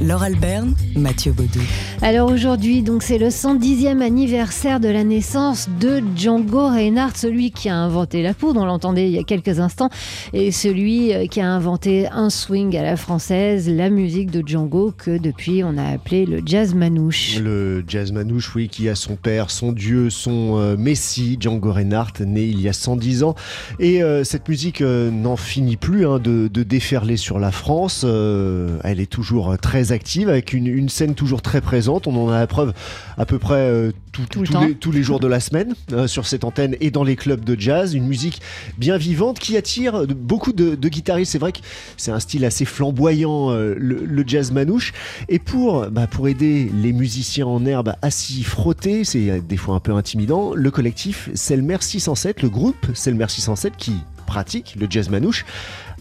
Laure Alberne, Mathieu Baudou. Alors aujourd'hui, donc c'est le 110e anniversaire de la naissance de Django Reinhardt, celui qui a inventé la poudre, on l'entendait il y a quelques instants, et celui euh, qui a inventé un swing à la française, la musique de Django que depuis on a appelé le jazz manouche. Le jazz manouche, oui, qui a son père, son dieu, son euh, messie, Django Reinhardt, né il y a 110 ans. Et euh, cette musique euh, n'en finit plus hein, de, de déferler sur la France. Euh, elle est toujours très active, avec une, une scène toujours très présente. On en a la preuve à peu près euh, tout- Tout le tous, les, tous les jours de la semaine euh, sur cette antenne et dans les clubs de jazz. Une musique bien vivante qui attire beaucoup de, de guitaristes. C'est vrai que c'est un style assez flamboyant, euh, le, le jazz manouche. Et pour, bah, pour aider les musiciens en herbe à s'y frotter, c'est des fois un peu intimidant, le collectif Selmer 607, le groupe Selmer 607 qui pratique le jazz manouche,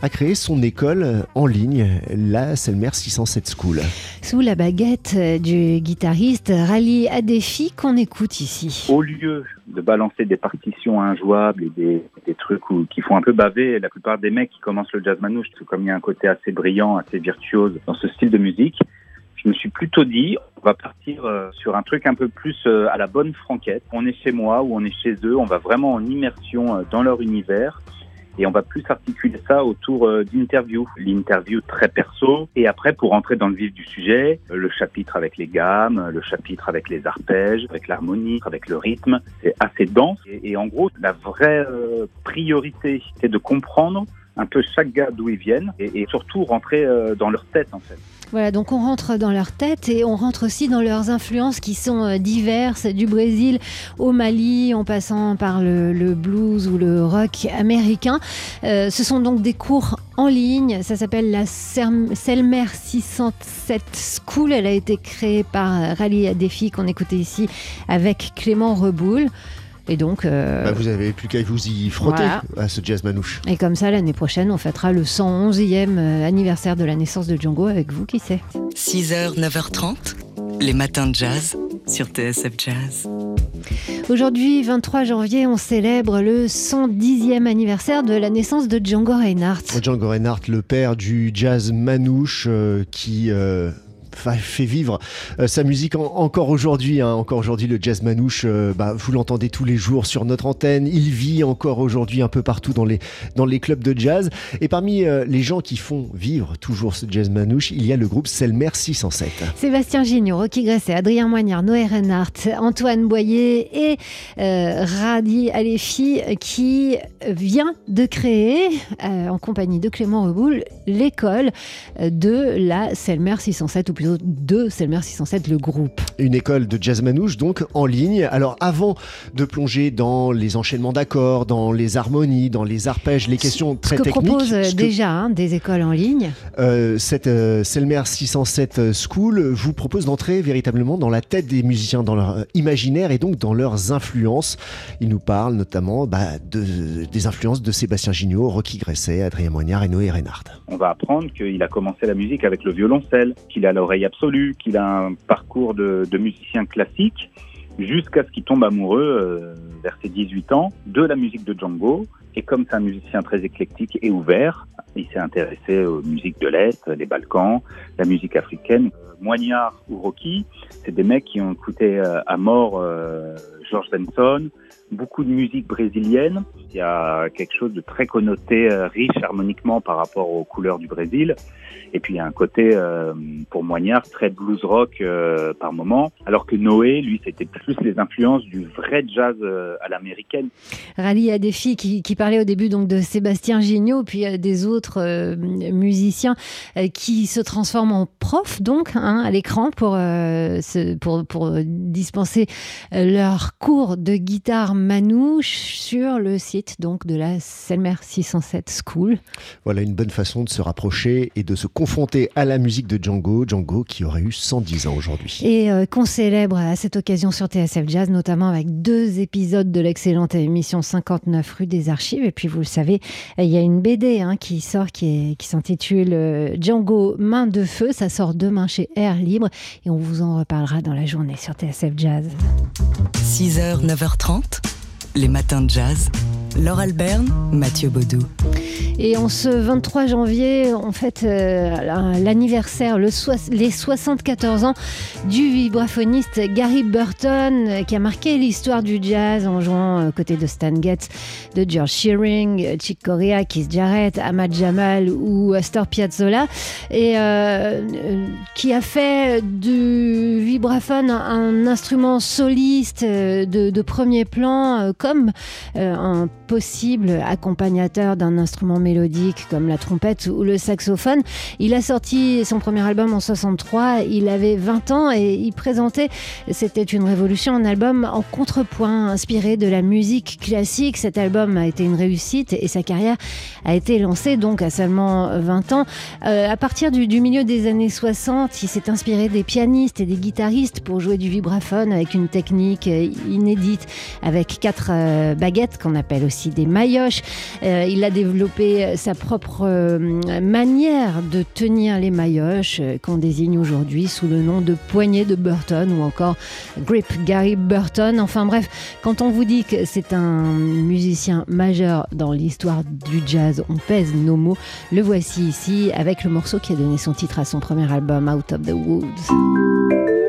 a créé son école en ligne, la Selmer 607 School. Sous la baguette euh, du guitariste Rally Adefi qu'on écoute ici. au lieu de balancer des partitions injouables et des, des trucs où- qui font un peu baver la plupart des mecs qui commencent le jazz manouche, comme il y a un côté assez brillant, assez virtuose dans ce style de musique, je me suis plutôt dit, on va partir euh, sur un truc un peu plus euh, à la bonne franquette. On est chez moi ou on est chez eux, on va vraiment en immersion dans leur univers. Et on va plus articuler ça autour euh, d'interviews, l'interview très perso. Et après, pour entrer dans le vif du sujet, euh, le chapitre avec les gammes, le chapitre avec les arpèges, avec l'harmonie, avec le rythme, c'est assez dense. Et, en gros, la vraie euh, priorité, c'est de comprendre un peu chaque gars d'où ils viennent et, surtout rentrer dans leur tête en fait. Voilà, donc on rentre dans leur tête et on rentre aussi dans leurs influences qui sont euh, diverses, du Brésil au Mali, en passant par le, blues ou le rock américain. Euh, ce sont donc des cours en ligne, ça s'appelle la Selmer 607 School, elle a été créée par euh, Rally Adefi qu'on écoutait ici avec Clément Reboul. Et donc, euh, Bah, vous avez plus qu'à vous y frotter voilà. à ce jazz manouche. et comme ça, l'année prochaine, on fêtera le 111e euh, anniversaire de la naissance de Django avec vous, qui sait 6h, 9h30, les matins de jazz sur TSF Jazz. Aujourd'hui, 23 janvier, on célèbre le 110e anniversaire de la naissance de Django Reinhardt. Django Reinhardt, le père du jazz manouche, euh, qui euh, fait vivre euh, sa musique en- encore aujourd'hui. hein. encore aujourd'hui, le jazz manouche, euh, bah, vous l'entendez tous les jours sur notre antenne. Il vit encore aujourd'hui un peu partout dans les, dans les clubs de jazz. Et parmi euh, les gens qui font vivre toujours ce jazz manouche, il y a le groupe Selmer 607. Sébastien Gignot, Rocky Gresset, Adrien Moignard, Noé Reinhardt, Antoine Boyer et euh, Radi Alefi qui vient de créer, euh, en compagnie de Clément Reboul, l'école de la Selmer 607, ou de Selmer 607, le groupe. Une école de jazz manouche, donc en ligne. Alors, avant de plonger dans les enchaînements d'accords, dans les harmonies, dans les arpèges, les questions très Ce que techniques, proposent euh, ce que- déjà hein, des écoles en ligne. Euh, cette euh, Selmer 607 School vous propose d'entrer véritablement dans la tête des musiciens, dans leur imaginaire et donc dans leurs influences. Il nous parle notamment bah, de- des influences de Sébastien Gignot, Rocky Gresset, Adrien Moignard et Noé Reinhardt. On va apprendre qu'il a commencé la musique avec le violoncelle, qu'il a l'oreille absolue, qu'il a un parcours de, de musicien classique, jusqu'à ce qu'il tombe amoureux euh, vers ses 18 ans de la musique de Django. Et comme c'est un musicien très éclectique et ouvert, il s'est intéressé aux musiques de l'Est, les Balkans, la musique africaine. Euh, Moignard ou Rocky, c'est des mecs qui ont écouté euh, à mort George Benson, beaucoup de musique brésilienne. Il y a quelque chose de très connoté, euh, riche harmoniquement par rapport aux couleurs du Brésil. Et puis il y a un côté, euh, pour Moignard, très blues rock euh, par moment. Alors que Noé, lui, c'était plus les influences du vrai jazz à l'américaine. Rallye à défi qui, qui parlait au début donc de Sébastien Gignot, puis des autres musiciens qui se transforment en profs donc hein, à l'écran pour, pour, dispenser leurs cours de guitare manouche sur le site donc de la Selmer 607 School. Voilà une bonne façon de se rapprocher et de se confronter à la musique de Django, Django qui aurait eu 110 ans aujourd'hui. Et euh, qu'on célèbre à cette occasion sur TSF Jazz, notamment avec deux épisodes de l'excellente émission 59 rue des Archives. Et puis vous le savez, il y a une BD hein, qui sort qui s'intitule euh, Django Main de Feu. Ça sort demain chez Air Libre et on vous en reparlera dans la journée sur TSF Jazz. 6h, 9h30, les matins de jazz. Laure Alberne, Mathieu Baudou. Et en ce 23 janvier, on fête euh, l'anniversaire, le les 74 ans du vibraphoniste Gary Burton, euh, qui a marqué l'histoire du jazz en jouant aux côtés de Stan Getz, de George Shearing, Chick Corea, Keith Jarrett, Ahmad Jamal ou Astor Piazzolla, et euh, qui a fait du vibraphone un instrument soliste de premier plan, comme un possible accompagnateur d'un instrument mélodique comme la trompette ou le saxophone. Il a sorti son premier album en 63, il avait 20 ans et il présentait, c'était une révolution, un album en contrepoint inspiré de la musique classique. Cet album a été une réussite et sa carrière a été lancée donc à seulement 20 ans. Euh, à partir du, du, milieu des années 60, il s'est inspiré des pianistes et des guitaristes pour jouer du vibraphone avec une technique inédite, avec quatre euh, baguettes qu'on appelle aussi des maillotches. Euh, il a développé euh, sa propre euh, manière de tenir les maillotches qu'on désigne aujourd'hui sous le nom de poignée de Burton ou encore grip Gary Burton. Enfin bref, quand on vous dit que c'est un musicien majeur dans l'histoire du jazz, on pèse nos mots. Le voici ici avec le morceau qui a donné son titre à son premier album Out of the Woods.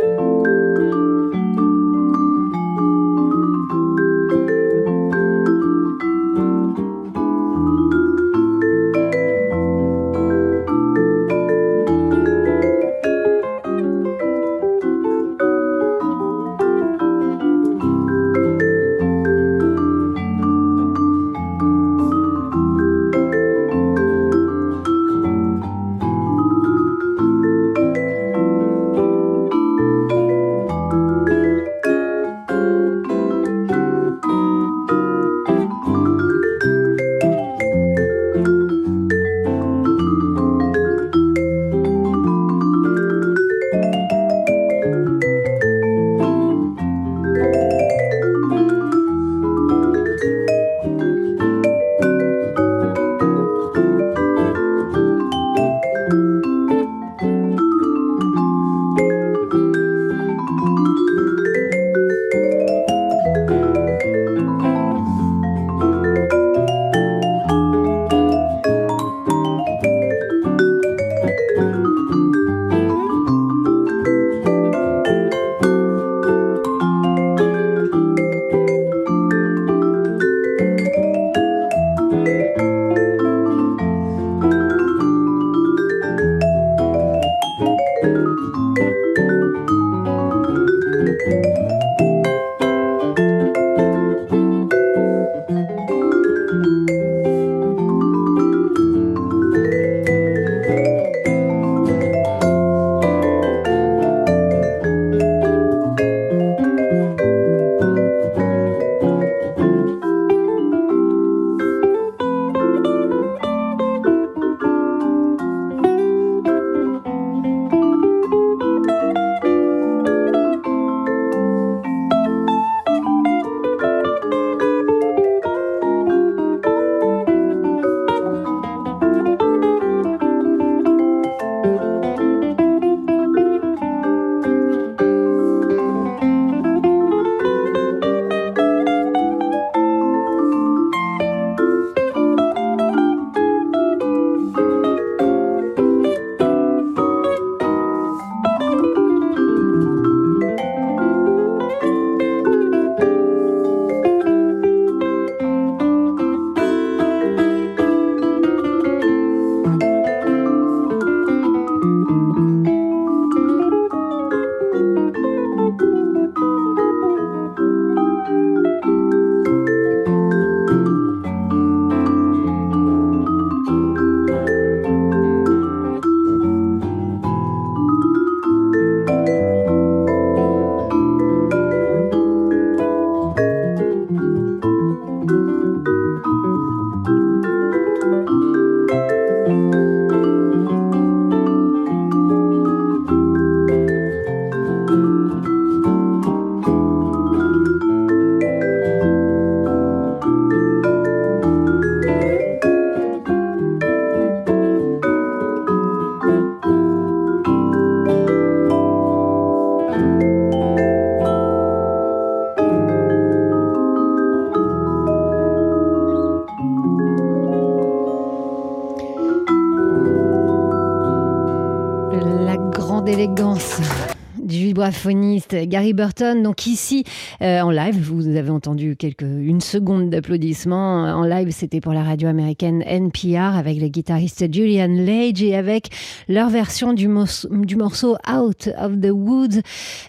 Gary Burton. Donc ici, euh, en live, vous avez entendu quelques, une seconde d'applaudissements. En live, c'était pour la radio américaine NPR avec le guitariste Julian Lage et avec leur version du, du morceau Out of the Woods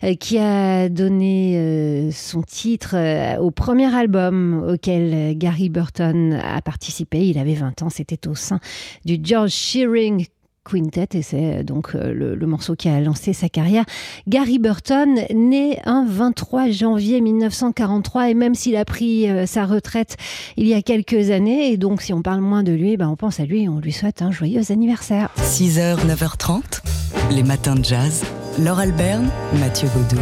euh, qui a donné euh, son titre au premier album auquel Gary Burton a participé. Il avait 20 ans, c'était au sein du George Shearing Quintet et c'est euh, donc euh, le, morceau qui a lancé sa carrière. Gary Burton, né un 23 janvier 1943 et même s'il a pris euh, sa retraite il y a quelques années et donc si on parle moins de lui, ben on pense à lui et on lui souhaite un joyeux anniversaire. 6h, 9h30, les matins de jazz. Laure Alberne, Mathieu Baudou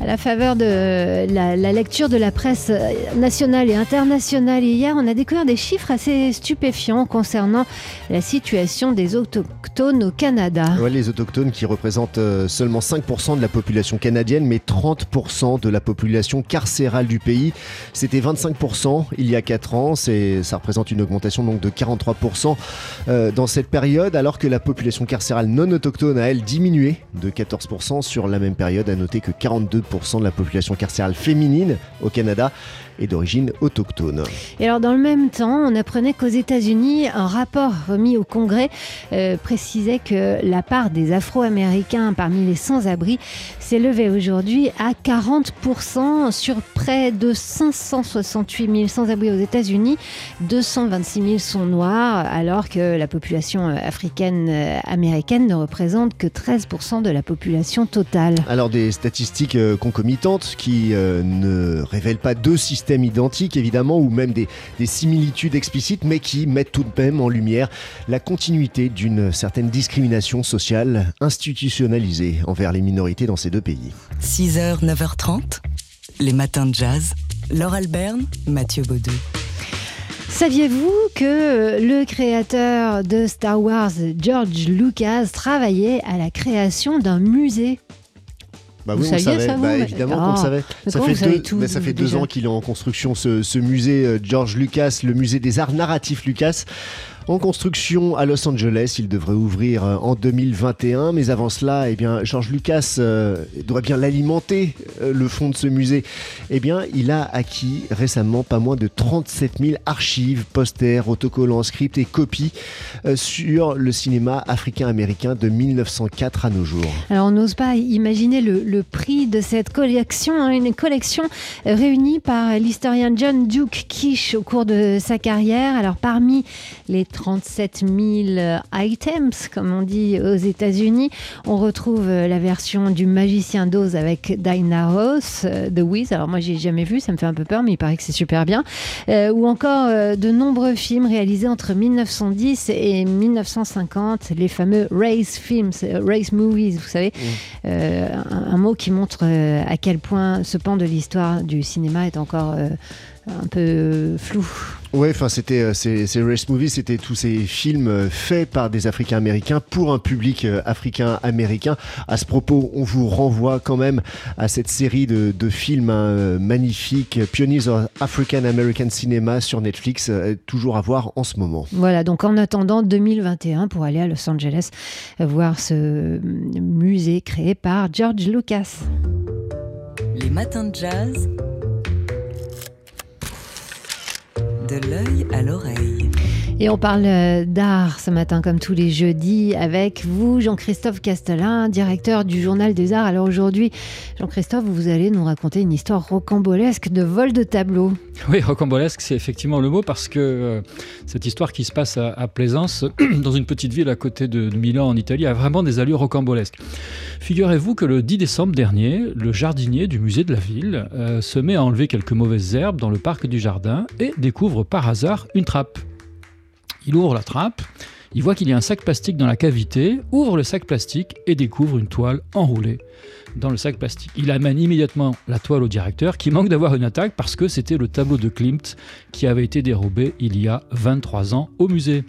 à la faveur de la, lecture de la presse nationale et internationale hier, on a découvert des chiffres assez stupéfiants concernant la situation des autochtones au Canada. les autochtones qui représentent euh, seulement 5% de la population canadienne, mais 30% de la population carcérale du pays. C'était 25% il y a 4 ans, ça représente une augmentation donc de 43% euh, dans cette période, alors que la population carcérale non autochtone a elle diminué de 14% sur la même période. À noter que 42 de la population carcérale féminine au Canada est d'origine autochtone. Et alors dans le même temps, on apprenait qu'aux États-Unis, un rapport remis au Congrès euh, précisait que la part des Afro-Américains parmi les sans-abri s'élevait aujourd'hui à 40% sur près de 568 000 sans-abri aux États-Unis. 226 000 sont noirs, alors que la population euh, africaine euh, américaine ne représente que 13% de la population totale. Alors des statistiques concomitantes qui ne révèlent pas deux systèmes identiques évidemment, ou même des, similitudes explicites, mais qui mettent tout de même en lumière la continuité d'une certaine discrimination sociale institutionnalisée envers les minorités dans ces deux pays. 6h, 9h30, les matins de jazz. Laure Alberne, Mathieu Baudou. Saviez-vous que le créateur de Star Wars, George Lucas, travaillait à la création d'un musée? Bah oui, on savait. bah, évidemment qu'on le ah, savait. Ça fait, deux, tout, ça fait deux ans qu'il est en construction, ce, ce musée euh, George Lucas, le musée des arts narratifs Lucas en construction à Los Angeles. Il devrait ouvrir euh, en 2021. Mais avant cela, eh bien, George Lucas euh, doit bien l'alimenter, euh, le fond de ce musée. Eh bien, il a acquis récemment pas moins de 37 000 archives, posters, autocollants, scripts et copies sur le cinéma africain-américain de 1904 à nos jours. Alors, on n'ose pas imaginer le, prix de cette collection, hein, une collection réunie par l'historien John Duke Kish au cours de sa carrière. Alors, parmi les 37 000 items, comme on dit aux États-Unis. On retrouve euh, la version du Magicien d'Oz avec Dinah Ross, euh, The Wiz. Alors moi, j'ai jamais vu, ça me fait un peu peur, mais il paraît que c'est super bien. Euh, ou encore de nombreux films réalisés entre 1910 et 1950, les fameux race films, race movies, vous savez, mmh. un, mot qui montre à quel point ce pan de l'histoire du cinéma est encore un peu flou. Ouais, enfin c'était euh, ces, race movies, c'était tous ces films euh, faits par des Africains américains pour un public euh, africain américain. À ce propos, on vous renvoie quand même à cette série de, films hein, magnifiques, Pioneers of African American Cinema sur Netflix, toujours à voir en ce moment. Voilà, donc en attendant 2021 pour aller à Los Angeles voir ce musée créé par George Lucas. Les matins de jazz de l'œil à l'oreille. Et on parle euh, d'art ce matin, comme tous les jeudis, avec vous, Jean-Christophe Castelin, directeur du Journal des Arts. Alors aujourd'hui, Jean-Christophe, vous allez nous raconter une histoire rocambolesque de vol de tableau. Oui, rocambolesque, c'est effectivement le mot, parce que euh, cette histoire qui se passe à, Plaisance, dans une petite ville à côté de, Milan, en Italie, a vraiment des allures rocambolesques. Figurez-vous que le 10 décembre dernier, le jardinier du musée de la ville euh, se met à enlever quelques mauvaises herbes dans le parc du jardin et découvre par hasard une trappe. Il ouvre la trappe, il voit qu'il y a un sac plastique dans la cavité, ouvre le sac plastique et découvre une toile enroulée dans le sac plastique. Il amène immédiatement la toile au directeur qui manque d'avoir une attaque parce que c'était le tableau de Klimt qui avait été dérobé il y a 23 ans au musée.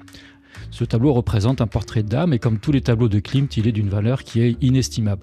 Ce tableau représente un portrait d'âme et comme tous les tableaux de Klimt, il est d'une valeur qui est inestimable.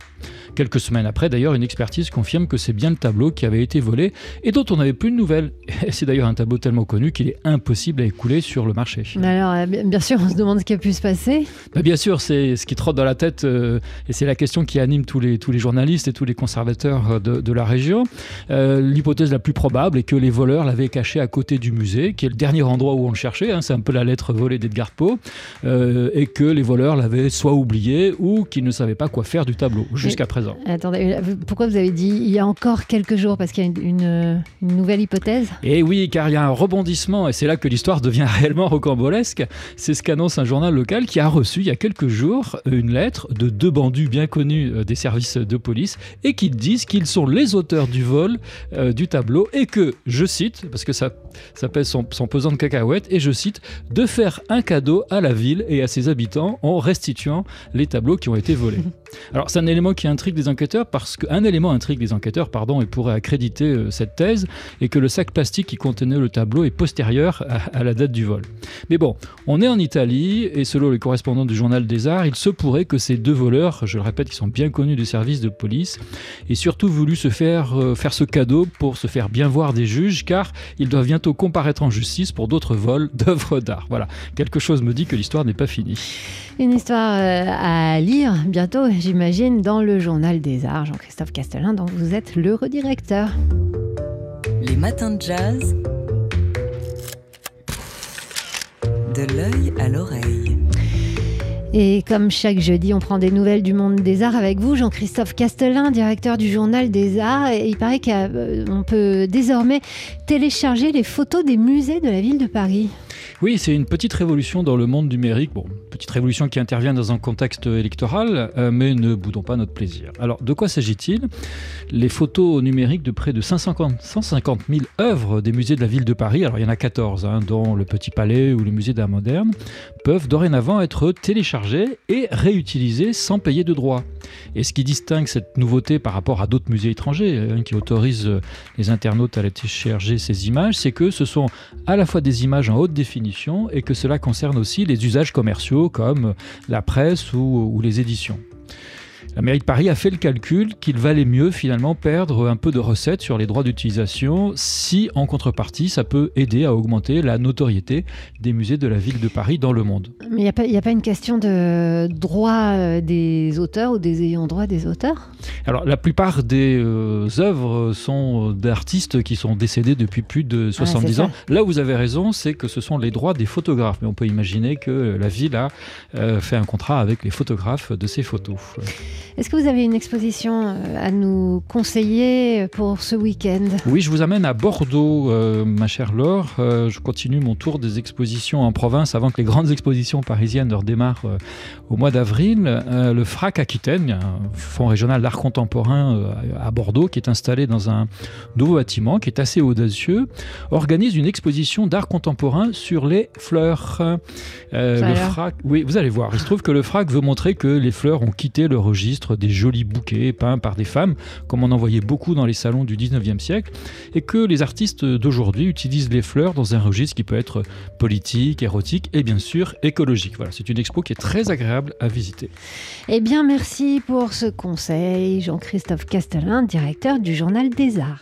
Quelques semaines après, d'ailleurs, une expertise confirme que c'est bien le tableau qui avait été volé et dont on n'avait plus de nouvelles. C'est d'ailleurs un tableau tellement connu qu'il est impossible à écouler sur le marché. Alors, euh, bien sûr, on se demande ce qui a pu se passer. Bah, bien sûr, c'est ce qui trotte dans la tête euh, et c'est la question qui anime tous les, tous les journalistes et tous les conservateurs euh, de, de la région. L'hypothèse la plus probable est que les voleurs l'avaient caché à côté du musée, qui est le dernier endroit où on le cherchait. Hein, c'est un peu la lettre volée d'Edgar Poe. Et que les voleurs l'avaient soit oublié ou qu'ils ne savaient pas quoi faire du tableau jusqu'à présent. Attendez, pourquoi vous avez dit il y a encore quelques jours? Parce qu'il y a une, une, nouvelle hypothèse? Et eh oui, car il y a un rebondissement et c'est là que l'histoire devient réellement rocambolesque. C'est ce qu'annonce un journal local qui a reçu il y a quelques jours une lettre de deux bandus bien connus euh, des services de police et qui disent qu'ils sont les auteurs du vol euh, du tableau et que, je cite, parce que ça, ça pèse son, son pesant de cacahuètes, et je cite, de faire un cadeau à la ville et à ses habitants en restituant les tableaux qui ont été volés. Alors c'est un élément qui intrigue les enquêteurs parce qu'un élément intrigue les enquêteurs, pardon, et pourrait accréditer euh, cette thèse, et que le sac plastique qui contenait le tableau est postérieur à, la date du vol. Mais bon, on est en Italie, et selon les correspondants du journal des Arts, il se pourrait que ces deux voleurs, je le répète, ils sont bien connus des services de police, aient surtout voulu se faire, euh, faire ce cadeau pour se faire bien voir des juges, car ils doivent bientôt comparaître en justice pour d'autres vols d'œuvres d'art. Voilà, quelque chose me dit que l'histoire n'est pas finie. Une histoire euh, à lire bientôt, j'imagine, dans le journal des arts. Jean-Christophe Castellin, dont vous êtes le redirecteur. Les matins de jazz. De l'œil à l'oreille. Et comme chaque jeudi, on prend des nouvelles du monde des arts avec vous, Jean-Christophe Castelin, directeur du Journal des Arts. Et il paraît qu'on peut désormais télécharger les photos des musées de la ville de Paris. Oui, c'est une petite révolution dans le monde numérique. Bon, petite révolution qui intervient dans un contexte électoral, euh, mais ne boudons pas notre plaisir. Alors, de quoi s'agit-il? Les photos numériques de près de 550, 150 000 œuvres des musées de la ville de Paris, alors il y en a 14, hein, dont le Petit Palais ou le musée d'art moderne, peuvent dorénavant être téléchargées et réutilisées sans payer de droits. Et ce qui distingue cette nouveauté par rapport à d'autres musées étrangers hein, qui autorisent les internautes à télécharger ces images, c'est que ce sont à la fois des images en haute définition, et que cela concerne aussi les usages commerciaux comme la presse ou les éditions. La mairie de Paris a fait le calcul qu'il valait mieux finalement perdre un peu de recettes sur les droits d'utilisation si en contrepartie ça peut aider à augmenter la notoriété des musées de la ville de Paris dans le monde. Mais il n'y a, pas une question de droit euh, des auteurs ou des ayants droit des auteurs? Alors la plupart des euh, œuvres sont d'artistes qui sont décédés depuis plus de 70 ans. Là où vous avez raison, c'est que ce sont les droits des photographes. Mais on peut imaginer que la ville a euh, fait un contrat avec les photographes de ces photos. Est-ce que vous avez une exposition euh, à nous conseiller pour ce week-end? Oui, je vous amène à Bordeaux, euh, ma chère Laure. Euh, je continue mon tour des expositions en province avant que les grandes expositions parisiennes ne redémarrent au mois d'avril. le FRAC Aquitaine, un fonds régional d'art contemporain à Bordeaux, qui est installé dans un nouveau bâtiment qui est assez audacieux, organise une exposition d'art contemporain sur les fleurs. le FRAC, oui, vous allez voir. Il se trouve que le FRAC veut montrer que les fleurs ont quitté le registre des jolis bouquets peints par des femmes, comme on en voyait beaucoup dans les salons du 19e siècle, et que les artistes d'aujourd'hui utilisent les fleurs dans un registre qui peut être politique, érotique et bien sûr écologique. Voilà, c'est une expo qui est très agréable à visiter. Eh bien, merci pour ce conseil, Jean-Christophe Castellin, directeur du Journal des Arts.